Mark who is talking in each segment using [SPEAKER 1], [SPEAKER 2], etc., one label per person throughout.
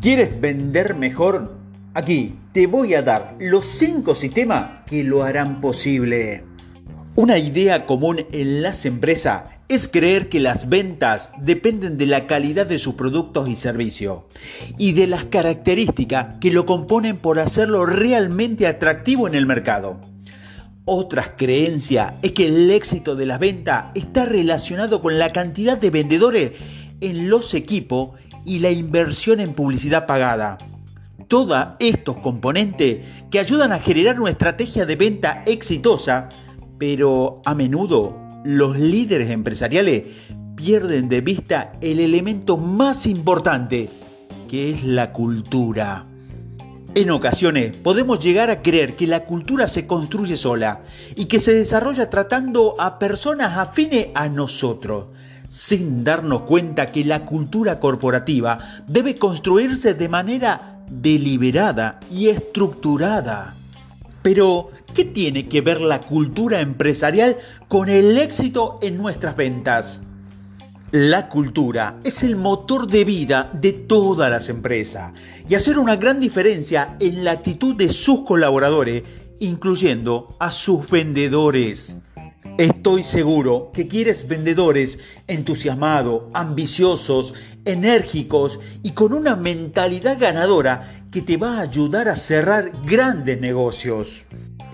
[SPEAKER 1] ¿Quieres vender mejor? Aquí te voy a dar los 5 sistemas que lo harán posible. Una idea común en las empresas es creer que las ventas dependen de la calidad de sus productos y servicios y de las características que lo componen por hacerlo realmente atractivo en el mercado. Otra creencia es que el éxito de las ventas está relacionado con la cantidad de vendedores en los equipos y la inversión en publicidad pagada. Todos estos componentes que ayudan a generar una estrategia de venta exitosa, pero a menudo los líderes empresariales pierden de vista el elemento más importante, que es la cultura. En ocasiones podemos llegar a creer que la cultura se construye sola y que se desarrolla tratando a personas afines a nosotros, sin darnos cuenta que la cultura corporativa debe construirse de manera deliberada y estructurada. Pero, ¿qué tiene que ver la cultura empresarial con el éxito en nuestras ventas? La cultura es el motor de vida de todas las empresas y hacer una gran diferencia en la actitud de sus colaboradores, incluyendo a sus vendedores. Estoy seguro que quieres vendedores entusiasmados, ambiciosos, enérgicos y con una mentalidad ganadora que te va a ayudar a cerrar grandes negocios.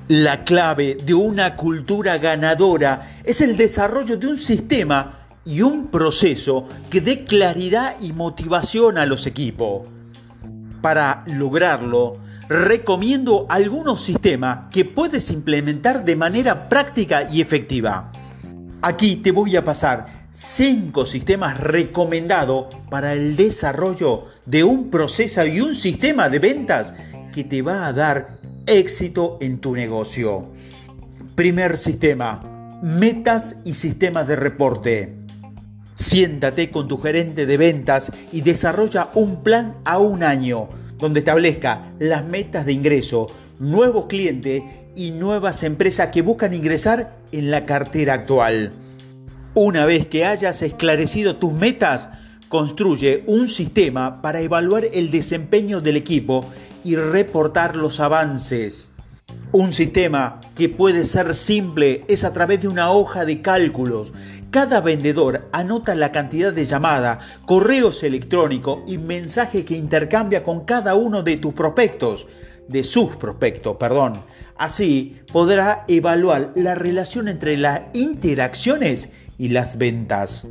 [SPEAKER 1] La clave de una cultura ganadora es el desarrollo de un sistema y un proceso que dé claridad y motivación a los equipos. Para lograrlo, recomiendo algunos sistemas que puedes implementar de manera práctica y efectiva. Aquí te voy a pasar 5 sistemas recomendados para el desarrollo de un proceso y un sistema de ventas que te va a dar éxito en tu negocio. Primer sistema, metas y sistemas de reporte. Siéntate con tu gerente de ventas y desarrolla un plan a un año donde establezca las metas de ingreso, nuevos clientes y nuevas empresas que buscan ingresar en la cartera actual. Una vez que hayas esclarecido tus metas, construye un sistema para evaluar el desempeño del equipo y reportar los avances. Un sistema que puede ser simple es a través de una hoja de cálculos. Cada vendedor anota la cantidad de llamadas, correos electrónicos y mensajes que intercambia con cada uno de tus prospectos, de sus prospectos, perdón. Así podrá evaluar la relación entre las interacciones y las ventas.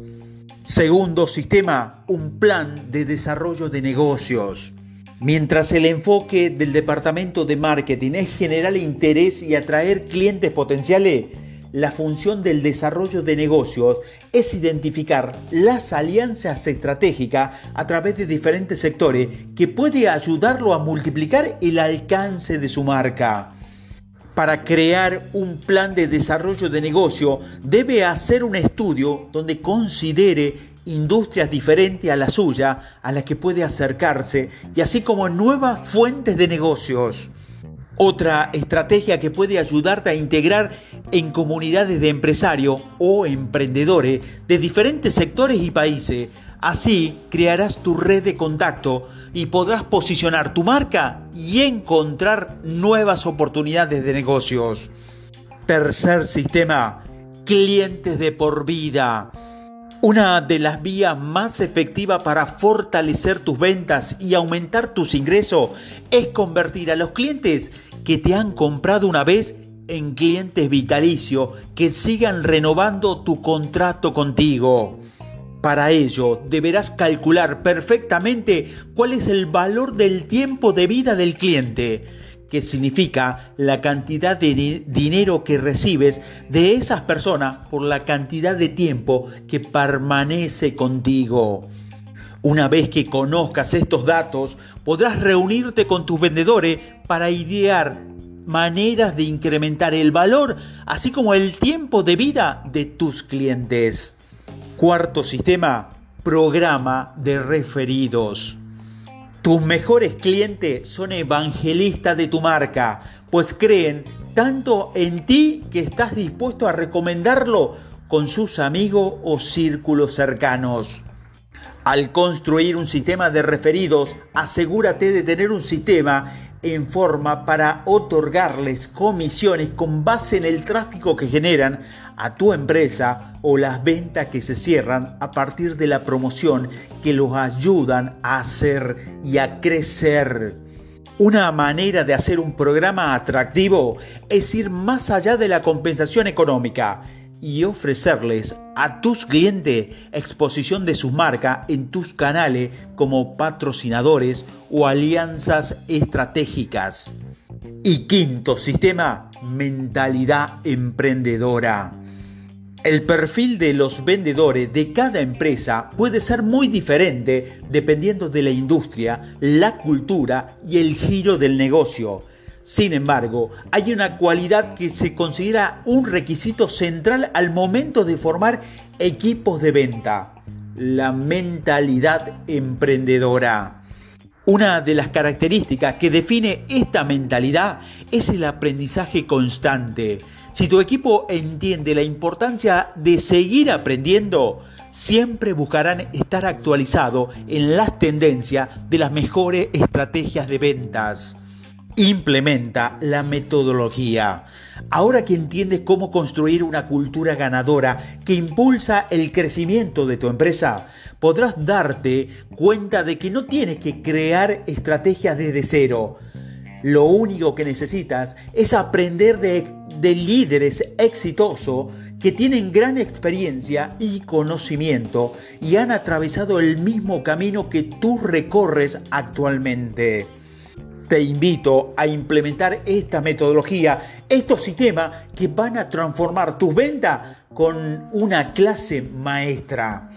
[SPEAKER 1] Segundo sistema, un plan de desarrollo de negocios. Mientras el enfoque del departamento de marketing es generar interés y atraer clientes potenciales, la función del desarrollo de negocios es identificar las alianzas estratégicas a través de diferentes sectores que puede ayudarlo a multiplicar el alcance de su marca. Para crear un plan de desarrollo de negocio debe hacer un estudio donde considere industrias diferentes a la suya a las que puede acercarse y así como nuevas fuentes de negocios. Otra estrategia que puede ayudarte a integrar en comunidades de empresarios o emprendedores de diferentes sectores y países. Así crearás tu red de contacto y podrás posicionar tu marca y encontrar nuevas oportunidades de negocios. Tercer sistema, clientes de por vida. Una de las vías más efectivas para fortalecer tus ventas y aumentar tus ingresos es convertir a los clientes que te han comprado una vez en clientes vitalicios que sigan renovando tu contrato contigo. Para ello deberás calcular perfectamente cuál es el valor del tiempo de vida del cliente que significa la cantidad de dinero que recibes de esas personas por la cantidad de tiempo que permanece contigo. Una vez que conozcas estos datos, podrás reunirte con tus vendedores para idear maneras de incrementar el valor, así como el tiempo de vida de tus clientes. Cuarto sistema, programa de referidos. Tus mejores clientes son evangelistas de tu marca, pues creen tanto en ti que estás dispuesto a recomendarlo con sus amigos o círculos cercanos. Al construir un sistema de referidos, asegúrate de tener un sistema en forma para otorgarles comisiones con base en el tráfico que generan a tu empresa o las ventas que se cierran a partir de la promoción que los ayudan a hacer y a crecer. Una manera de hacer un programa atractivo es ir más allá de la compensación económica y ofrecerles a tus clientes exposición de su marca en tus canales como patrocinadores o alianzas estratégicas. Y quinto sistema, mentalidad emprendedora. El perfil de los vendedores de cada empresa puede ser muy diferente dependiendo de la industria, la cultura y el giro del negocio. Sin embargo, hay una cualidad que se considera un requisito central al momento de formar equipos de venta, la mentalidad emprendedora. Una de las características que define esta mentalidad es el aprendizaje constante. Si tu equipo entiende la importancia de seguir aprendiendo, siempre buscarán estar actualizado en las tendencias de las mejores estrategias de ventas. Implementa la metodología. Ahora que entiendes cómo construir una cultura ganadora que impulsa el crecimiento de tu empresa, podrás darte cuenta de que no tienes que crear estrategias desde cero. Lo único que necesitas es aprender de, de líderes exitosos que tienen gran experiencia y conocimiento y han atravesado el mismo camino que tú recorres actualmente. Te invito a implementar esta metodología, estos sistemas que van a transformar tus ventas con una clase maestra.